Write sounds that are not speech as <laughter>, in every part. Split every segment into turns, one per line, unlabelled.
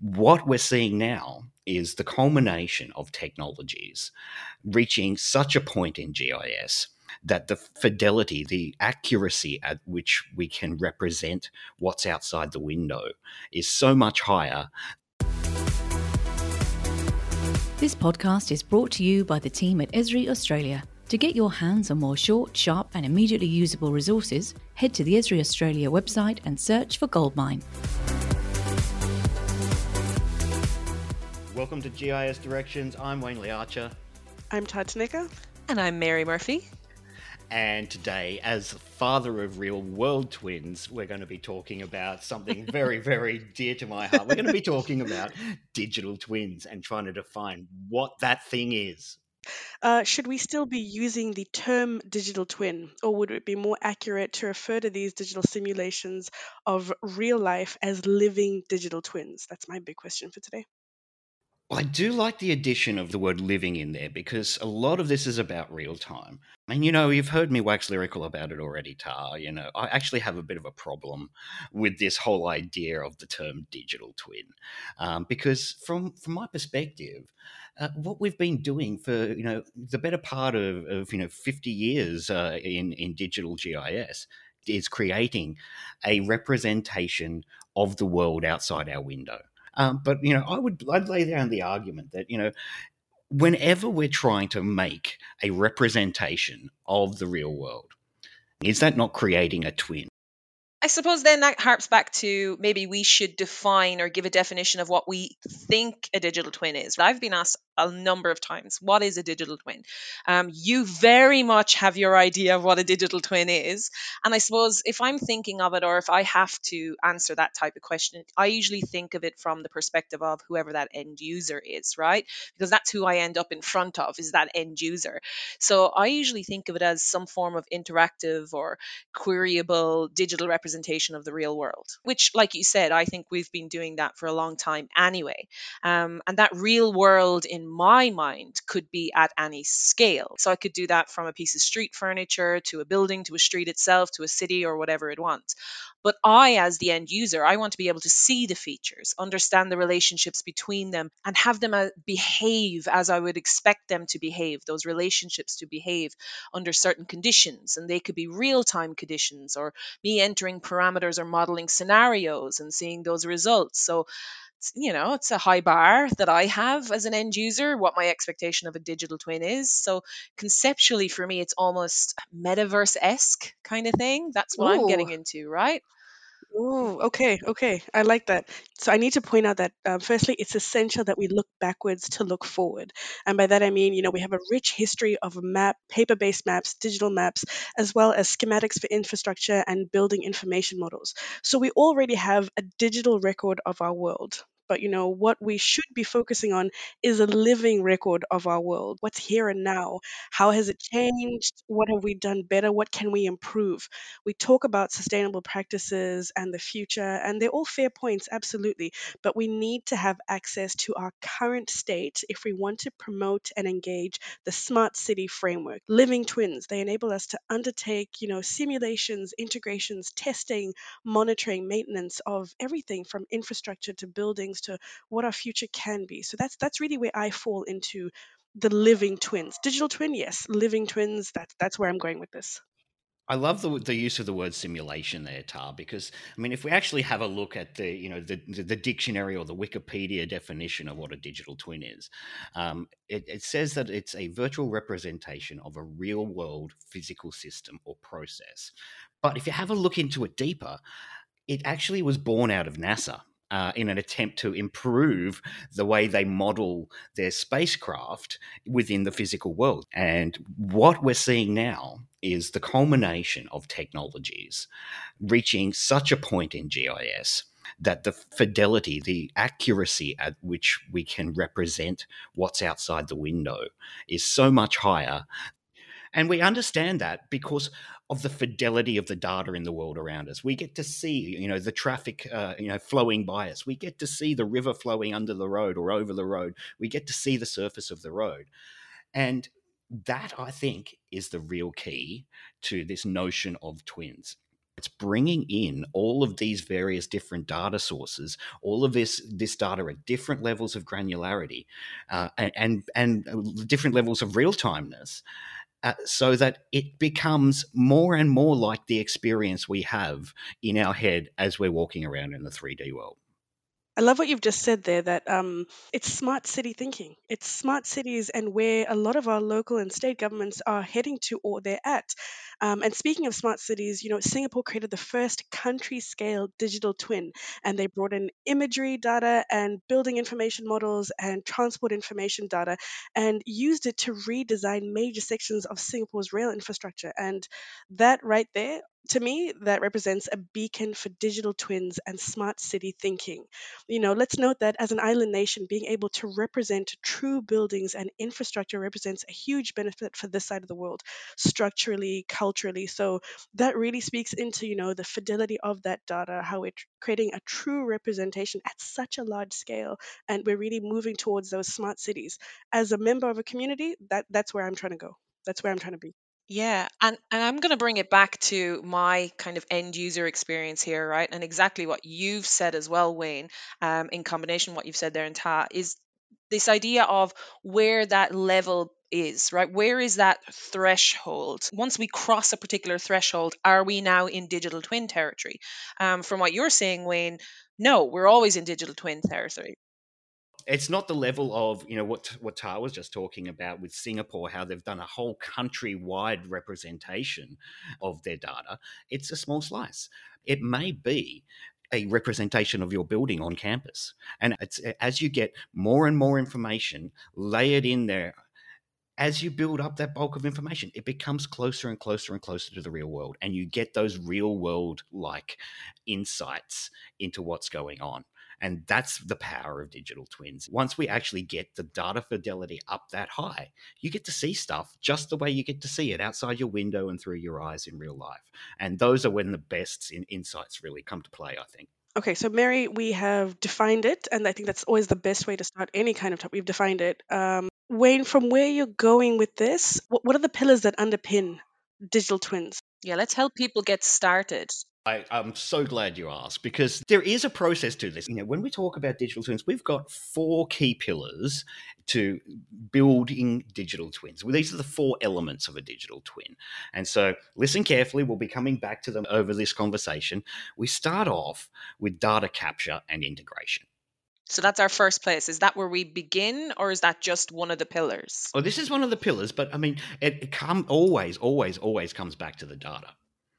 what we're seeing now is the culmination of technologies reaching such a point in GIS that the fidelity, the accuracy at which we can represent what's outside the window is so much higher.
This podcast is brought to you by the team at Esri Australia. To get your hands on more short, sharp, and immediately usable resources, head to the Esri Australia website and search for Goldmine.
Welcome to GIS Directions. I'm Wayne Lee Archer.
I'm Todd Snicker.
And I'm Mary Murphy.
And today, as father of real world twins, we're going to be talking about something <laughs> very, very dear to my heart. We're going to be talking about digital twins and trying to define what that thing is.
Uh, should we still be using the term digital twin, or would it be more accurate to refer to these digital simulations of real life as living digital twins? That's my big question for today.
I do like the addition of the word living in there because a lot of this is about real time. And you know, you've heard me wax lyrical about it already, Tar. You know, I actually have a bit of a problem with this whole idea of the term digital twin. Um, because from from my perspective, uh, what we've been doing for, you know, the better part of, of you know, 50 years uh, in, in digital GIS is creating a representation of the world outside our window. Um, but you know, I would I'd lay down the argument that you know, whenever we're trying to make a representation of the real world, is that not creating a twin?
I suppose then that harps back to maybe we should define or give a definition of what we think a digital twin is. I've been asked a number of times, what is a digital twin? Um, you very much have your idea of what a digital twin is. And I suppose if I'm thinking of it or if I have to answer that type of question, I usually think of it from the perspective of whoever that end user is, right? Because that's who I end up in front of, is that end user. So I usually think of it as some form of interactive or queryable digital representation representation of the real world, which, like you said, I think we've been doing that for a long time anyway. Um, and that real world, in my mind, could be at any scale. So I could do that from a piece of street furniture to a building to a street itself to a city or whatever it wants. But I, as the end user, I want to be able to see the features, understand the relationships between them, and have them uh, behave as I would expect them to behave, those relationships to behave under certain conditions. And they could be real time conditions or me entering parameters or modeling scenarios and seeing those results. So you know it's a high bar that i have as an end user what my expectation of a digital twin is so conceptually for me it's almost metaverse-esque kind of thing that's what Ooh. i'm getting into right
Oh, okay, okay. I like that. So I need to point out that, uh, firstly, it's essential that we look backwards to look forward. And by that I mean, you know, we have a rich history of map, paper-based maps, digital maps, as well as schematics for infrastructure and building information models. So we already have a digital record of our world but you know what we should be focusing on is a living record of our world what's here and now. How has it changed? What have we done better? What can we improve? We talk about sustainable practices and the future and they're all fair points absolutely but we need to have access to our current state if we want to promote and engage the smart city framework. Living twins they enable us to undertake you know simulations integrations testing monitoring maintenance of everything from infrastructure to buildings to what our future can be. So that's that's really where I fall into the living twins. Digital twin, yes. Living twins, that's that's where I'm going with this.
I love the, the use of the word simulation there, Tar, because I mean, if we actually have a look at the you know the, the, the dictionary or the Wikipedia definition of what a digital twin is, um, it, it, says that it's a virtual representation of a real world physical system or process. But if you have a look into it deeper, it actually was born out of NASA uh, in an attempt to improve the way they model their spacecraft within the physical world. And what we're seeing now is the culmination of technologies reaching such a point in GIS that the fidelity, the accuracy at which we can represent what's outside the window is so much higher. And we understand that because of the fidelity of the data in the world around us. We get to see, you know, the traffic, uh, you know, flowing by us. We get to see the river flowing under the road or over the road. We get to see the surface of the road, and that I think is the real key to this notion of twins. it's bringing in all of these various different data sources, all of this this data at different levels of granularity, uh, and, and and uh, different levels of real timeness, uh, so that it becomes more and more like the experience we have in our head as we're walking around in the 3D world.
I love what you've just said there that um, it's smart city thinking. It's smart cities and where a lot of our local and state governments are heading to or they're at. Um, and speaking of smart cities, you know, Singapore created the first country scale digital twin and they brought in imagery data and building information models and transport information data and used it to redesign major sections of Singapore's rail infrastructure. And that right there to me, that represents a beacon for digital twins and smart city thinking. You know, let's note that as an island nation, being able to represent true buildings and infrastructure represents a huge benefit for this side of the world, structurally, culturally. So that really speaks into, you know, the fidelity of that data, how we're creating a true representation at such a large scale, and we're really moving towards those smart cities. As a member of a community, that that's where I'm trying to go. That's where I'm trying to be.
Yeah, and and I'm going to bring it back to my kind of end user experience here, right? And exactly what you've said as well, Wayne, um, in combination what you've said there in Ta, is this idea of where that level is, right? Where is that threshold? Once we cross a particular threshold, are we now in digital twin territory? Um, from what you're saying, Wayne, no, we're always in digital twin territory
it's not the level of you know what what Ta was just talking about with Singapore, how they've done a whole country-wide representation of their data. It's a small slice. It may be a representation of your building on campus, and it's as you get more and more information layered in there. As you build up that bulk of information, it becomes closer and closer and closer to the real world, and you get those real world like insights into what's going on. And that's the power of digital twins. Once we actually get the data fidelity up that high, you get to see stuff just the way you get to see it outside your window and through your eyes in real life. And those are when the best in insights really come to play, I think.
Okay, so Mary, we have defined it, and I think that's always the best way to start any kind of topic. We've defined it. Um, Wayne, from where you're going with this, what, what are the pillars that underpin digital twins?
Yeah, let's help people get started.
I, am so glad you asked because there is a process to this. You know, when we talk about digital twins, we've got four key pillars to building digital twins. Well, these are the four elements of a digital twin. And so listen carefully. We'll be coming back to them over this conversation. We start off with data capture and integration.
So that's our first place. Is that where we begin, or is that just one of the pillars?
Oh, this is one of the pillars, but I mean, it, it come always, always, always comes back to the data.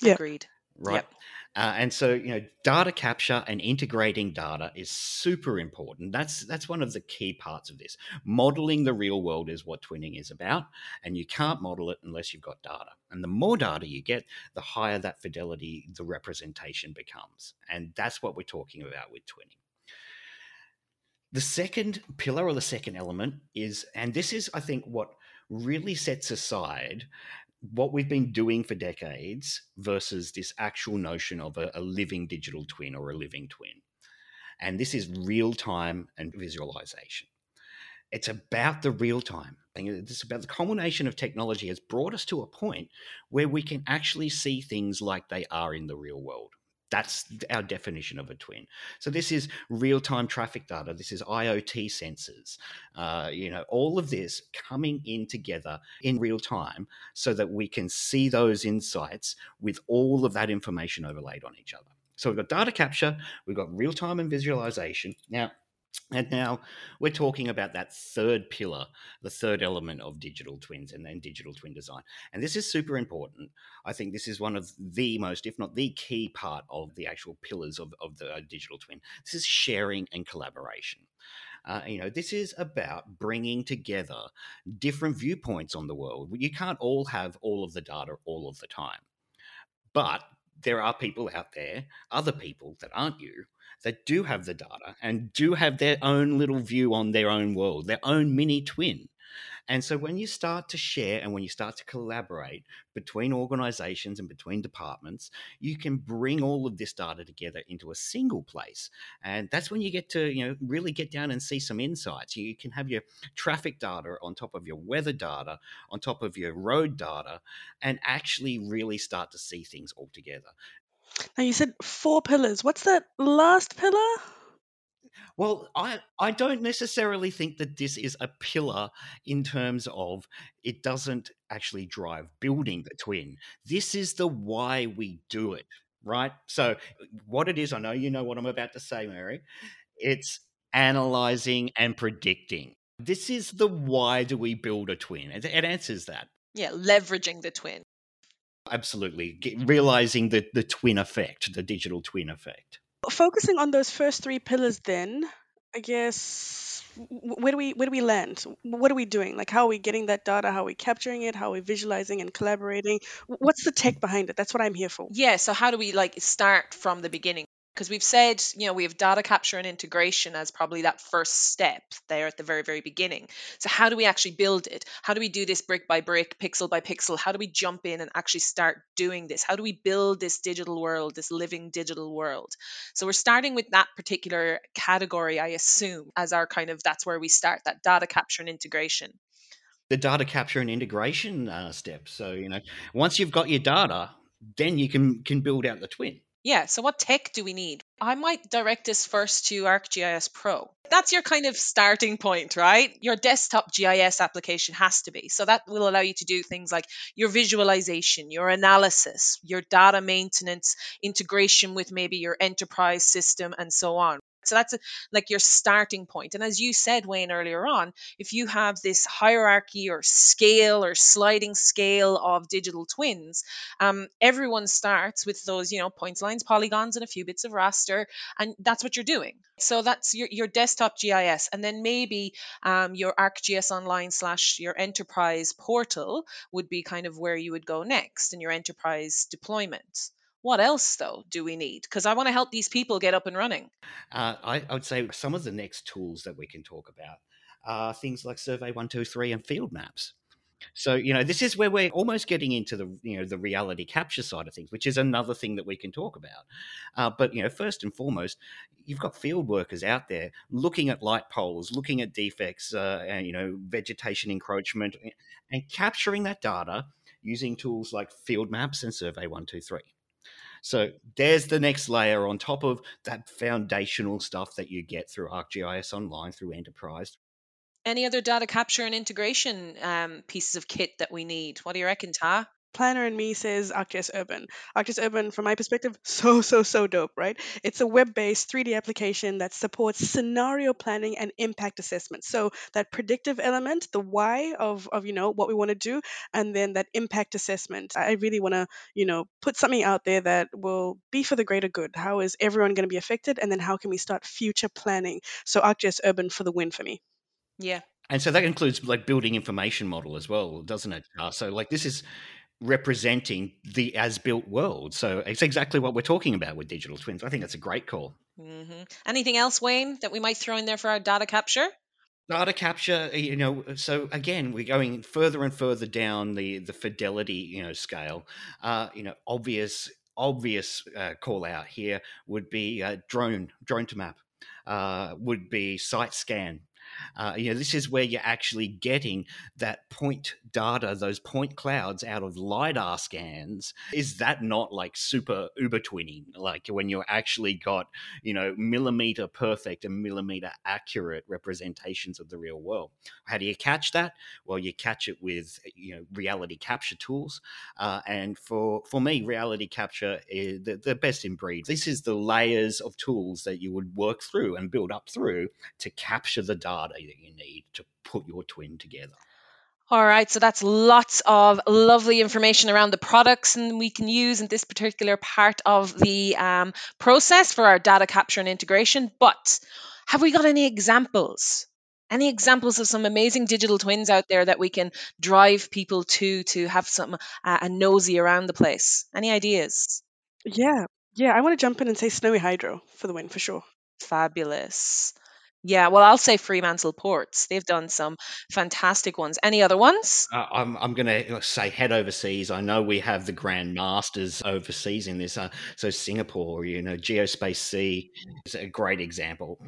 Yeah.
Agreed.
Right.
Yep.
Uh, and so, you know, data capture and integrating data is super important. That's that's one of the key parts of this. Modeling the real world is what twinning is about, and you can't model it unless you've got data. And the more data you get, the higher that fidelity the representation becomes. And that's what we're talking about with twinning. The second pillar or the second element is, and this is, I think, what really sets aside what we've been doing for decades versus this actual notion of a, a living digital twin or a living twin. And this is real time and visualization. It's about the real time. It's about the culmination of technology has brought us to a point where we can actually see things like they are in the real world. That's our definition of a twin. So this is real-time traffic data. This is IoT sensors. Uh, you know, all of this coming in together in real time, so that we can see those insights with all of that information overlaid on each other. So we've got data capture, we've got real-time and visualization. Now, and now we're talking about that third pillar, the third element of digital twins and then digital twin design. And this is super important. I think this is one of the most, if not the key part of the actual pillars of, of the uh, digital twin. This is sharing and collaboration. Uh, you know, this is about bringing together different viewpoints on the world. You can't all have all of the data all of the time. But there are people out there, other people that aren't you, that do have the data and do have their own little view on their own world, their own mini twin. And so when you start to share and when you start to collaborate between organizations and between departments, you can bring all of this data together into a single place. And that's when you get to, you know, really get down and see some insights. You can have your traffic data on top of your weather data, on top of your road data, and actually really start to see things all together.
Now you said four pillars. What's that last pillar?
Well, I I don't necessarily think that this is a pillar in terms of it doesn't actually drive building the twin. This is the why we do it, right? So what it is, I know you know what I'm about to say, Mary. It's analyzing and predicting. This is the why do we build a twin? It, it answers that.
Yeah, leveraging the twin.
Absolutely. Get, realizing the, the twin effect, the digital twin effect.
Focusing on those first three pillars, then I guess where do we where do we land? What are we doing? Like how are we getting that data? How are we capturing it? How are we visualizing and collaborating? What's the tech behind it? That's what I'm here for.
Yeah, so how do we like start from the beginning? Because we've said, you know, we have data capture and integration as probably that first step there at the very, very beginning. So, how do we actually build it? How do we do this brick by brick, pixel by pixel? How do we jump in and actually start doing this? How do we build this digital world, this living digital world? So, we're starting with that particular category, I assume, as our kind of that's where we start that data capture and integration
the data capture and integration uh, step. So you know, once you've got your data, then you can can build out the twin.
Yeah, so what tech do we need? I might direct this first to ArcGIS Pro. That's your kind of starting point, right? Your desktop GIS application has to be. So that will allow you to do things like your visualization, your analysis, your data maintenance, integration with maybe your enterprise system, and so on. So that's a, like your starting point. And as you said, Wayne, earlier on, if you have this hierarchy or scale or sliding scale of digital twins, um, everyone starts with those, you know, points, lines, polygons, and a few bits of raster, and that's what you're doing. So that's your, your desktop GIS, and then maybe um, your ArcGIS Online slash your enterprise portal would be kind of where you would go next in your enterprise deployment. What else, though, do we need? Because I want to help these people get up and running.
Uh, I, I, would say some of the next tools that we can talk about are things like Survey 123 and field maps. So you know, this is where we're almost getting into the you know the reality capture side of things, which is another thing that we can talk about. Uh, but you know, first and foremost, you've got field workers out there looking at light poles, looking at defects, uh, and you know, vegetation encroachment, and capturing that data using tools like field maps and Survey One Two Three. So there's the next layer on top of that foundational stuff that you get through ArcGIS Online, through Enterprise.
Any other data capture and integration um, pieces of kit that we need? What do you reckon, Ta?
Planner and Me says ArcGIS Urban. ArcGIS Urban, from my perspective, <laughs> so, so, so dope, right? It's a web based 3D application that supports scenario planning and impact assessment. So that predictive element, the why of, of you know, what we want to do, and then that impact assessment. I really want to, you know, put something out there that will be for the greater good. How is everyone going to be affected? And then how can we start future planning? So ArcGIS Urban for the win for me.
Yeah.
And so that includes like building information model as well, doesn't it? Uh, so like this is representing the as built world. So it's exactly what we're talking about with digital twins. I think that's a great call.
Mm-hmm. Anything else, Wayne, that we might throw in there for our data capture?
Data capture, you know, so again, we're going further and further down the the fidelity, you know, scale. Uh, you know, obvious obvious uh, call out here would be uh, drone Drone2Map. Uh, would be site scan uh, you know, this is where you're actually getting that point data, those point clouds out of LiDAR scans. Is that not like super uber twinning? Like when you're actually got, you know, millimeter perfect and millimeter accurate representations of the real world. How do you catch that? Well, you catch it with, you know, reality capture tools. Uh, and for, for me, reality capture is the, the best in breed. This is the layers of tools that you would work through and build up through to capture the data that you need to put your twin together.
All right, so that's lots of lovely information around the products and we can use in this particular part of the um, process for our data capture and integration. But have we got any examples? Any examples of some amazing digital twins out there that we can drive people to to have some uh, a nosy around the place? Any ideas?
Yeah, yeah. I want to jump in and say Snowy Hydro for the win for sure.
Fabulous. Yeah, well, I'll say Fremantle Ports. They've done some fantastic ones. Any other ones?
Uh, I'm, I'm going to say head overseas. I know we have the Grand Masters overseas in this. Uh, so Singapore, you know, Geospace C is a great example.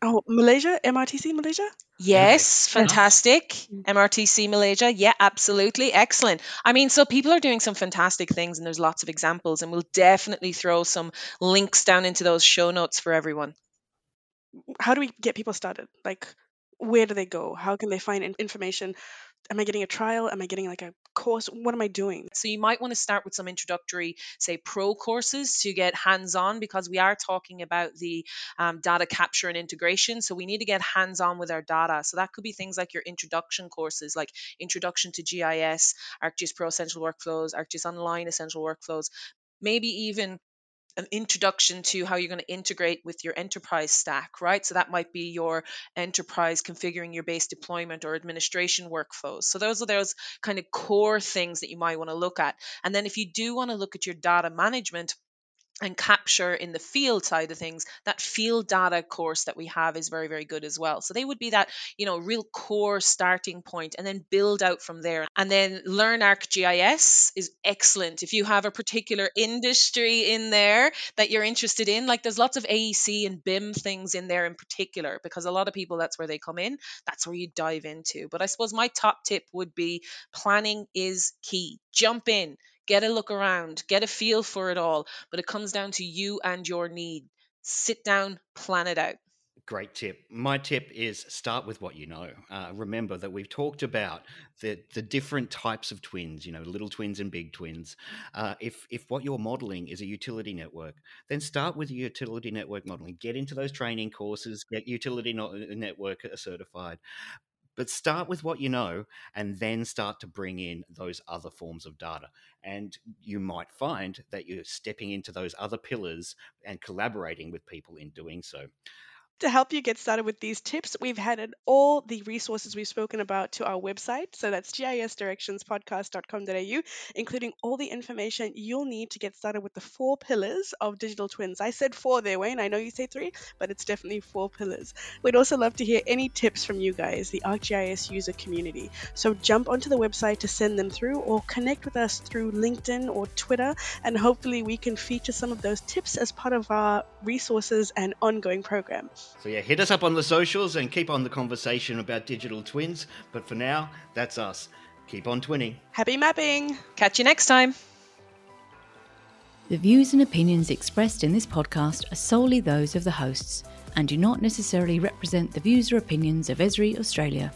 Oh, Malaysia, MRTC Malaysia.
Yes,
Okay.
fantastic.
Mm.
MRTC Malaysia. Yeah, absolutely. Excellent. I mean, so people are doing some fantastic things and there's lots of examples, and we'll definitely throw some links down into those show notes for everyone.
How do we get people started? Like, where do they go? How can they find in- information? Am I getting a trial? Am I getting like a course? What am I doing?
So you might want to start with some introductory, say, pro courses to get hands-on because we are talking about the um, data capture and integration. So we need to get hands-on with our data. So that could be things like your introduction courses, like Introduction to GIS, ArcGIS Pro Essential Workflows, ArcGIS Online Essential Workflows, maybe even an introduction to how you're going to integrate with your enterprise stack, right? So that might be your enterprise configuring your base deployment or administration workflows. So those are those kind of core things that you might want to look at. And then if you do want to look at your data management, and capture in the field side of things that field data course that we have is very very good as well. So they would be that you know real core starting point and then build out from there. And then learn arcgis is excellent. If you have a particular industry in there that you're interested in like there's lots of aec and bim things in there in particular because a lot of people that's where they come in. That's where you dive into. But i suppose my top tip would be planning is key. Jump in get a look around, get a feel for it all. But it comes down to you and your need. Sit down, plan it out.
Great tip. My tip is start with what you know. Uh, remember that we've talked about the the different types of twins. You know, little twins and big twins. Uh, if if what you're modeling is a utility network, then start with utility network modeling. Get into those training courses. Get utility uh, network certified. But start with what you know and then start to bring in those other forms of data. And you might find that you're stepping into those other pillars and collaborating with people in doing so.
To help you get started with these tips, we've added all the resources we've spoken about to our website. So that's gisdirectionspodcast.com.au, including all the information you'll need to get started with the four pillars of digital twins. I said four there, Wayne. I know you say three, but it's definitely four pillars. We'd also love to hear any tips from you guys, the ArcGIS user community. So jump onto the website to send them through or connect with us through LinkedIn or Twitter, and hopefully we can feature some of those tips as part of our resources and ongoing program.
So yeah, hit us up on the socials and keep on the conversation about digital twins. But for now, that's us. Keep on twinning.
Happy mapping!
Catch you next time.
The views and opinions expressed in this podcast are solely those of the hosts and do not necessarily represent the views or opinions of Esri Australia.